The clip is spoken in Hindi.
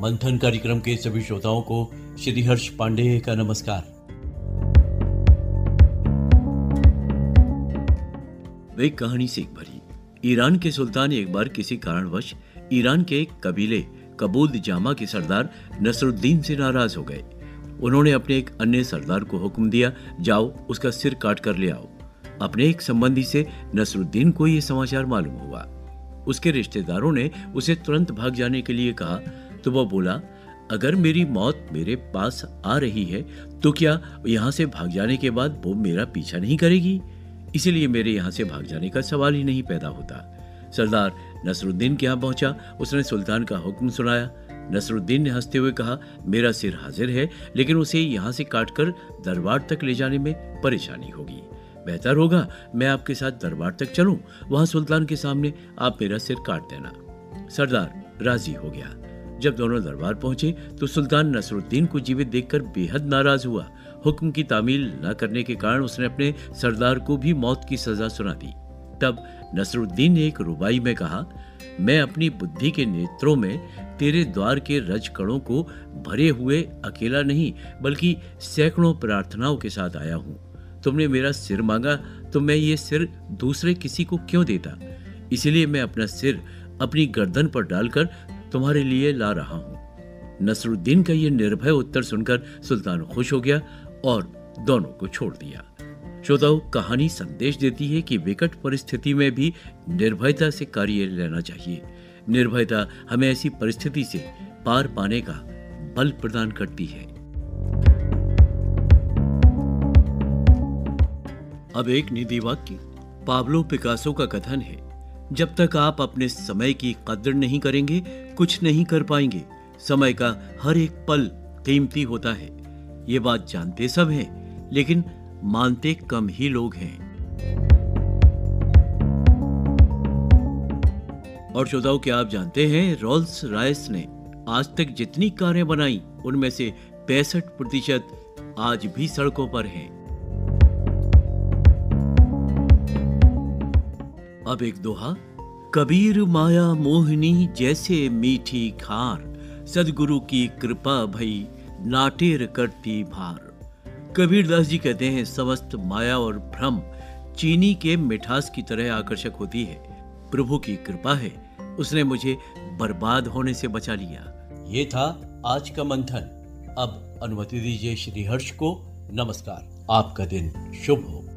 मंथन कार्यक्रम के सभी श्रोताओं को श्री हर्ष पांडे का नमस्कार। वे कहानी सीख भरी। ईरान के सुल्तान एक बार किसी कारणवश ईरान के एक कबीले, कबूल जामा के सरदार नसरुद्दीन से नाराज़ हो गए। उन्होंने अपने एक अन्य सरदार को हुक्म दिया, जाओ, उसका सिर काट कर ले आओ। अपने एक संबंधी से नसरुद्दीन को यह समाचार मालूम हुआ। उसके रिश्तेदारों ने उसे तुरंत भाग जाने के लिए कहा तो वह बोला, अगर मेरी मौत मेरे पास आ रही है तो क्या यहाँ से भाग जाने के बाद वो मेरा पीछा नहीं करेगी? इसीलिए मेरे यहाँ से भाग जाने का सवाल ही नहीं पैदा होता। सरदार नसरुद्दीन के यहाँ पहुँचा। उसने सुल्तान का हुक्म सुनाया। नसरुद्दीन ने हँसते हुए कहा, मेरा सिर हाजिर है, लेकिन उसे यहाँ से काटकर दरबार तक ले जाने में परेशानी होगी। बेहतर होगा, मैं आपके साथ दरबार तक चलूँ। वहाँ सुल्तान के सामने आप मेरा सिर काट देना। सरदार राज़ी हो गया। जब दोनों दरबार पहुँचे तो सुल्तान नसरुद्दीन को जीवित देखकर बेहद नाराज़ हुआ। हुक्म की तामील न करने के कारण उसने अपने सरदार को भी मौत की सजा सुना दी। तब नसरुद्दीन ने एक रुबाई में कहा, मैं अपनी बुद्धि के नेत्रों में तेरे द्वार के रजकणों को भरे हुए अकेला नहीं, बल्कि सैकड़ों प्रार्थनाओं के साथ आया हूँ। तुमने मेरा सिर मांगा तो मैं ये सिर दूसरे किसी को क्यों देता? इसलिए मैं अपना सिर अपनी गर्दन पर डालकर तुम्हारे लिए ला रहा हूँ। नसरुद्दीन का यह निर्भय उत्तर सुनकर सुल्तान खुश हो गया और दोनों को छोड़ दिया। श्रोताओ, कहानी संदेश देती है कि विकट परिस्थिति में भी निर्भयता से कार्य लेना चाहिए। निर्भयता हमें ऐसी परिस्थिति से पार पाने का बल प्रदान करती है। अब एक निधि वाक्य। पाब्लो पिकासो का कथन है। जब तक आप अपने समय की कदर नहीं करेंगे कुछ नहीं कर पाएँगे। समय का हर एक पल कीमती होता है। ये बात जानते सब हैं, लेकिन मानते कम ही लोग हैं। और श्रोताओं, क्या आप जानते हैं रोल्स रायस ने आज तक जितनी कारें बनाई, उनमें से पैंसठ प्रतिशत आज भी सड़कों पर हैं। अब एक दोहा कबीर माया मोहिनी जैसे मीठी खार। सदगुरु की कृपा भई नाटेर करती भार। कबीरदास जी कहते हैं, समस्त माया और भ्रम चीनी के मिठास की तरह आकर्षक होती है। प्रभु की कृपा है, उसने मुझे बर्बाद होने से बचा लिया। ये था आज का मंथन। अब अनुमति दीजिए श्री हर्ष को, नमस्कार। आपका दिन शुभ हो।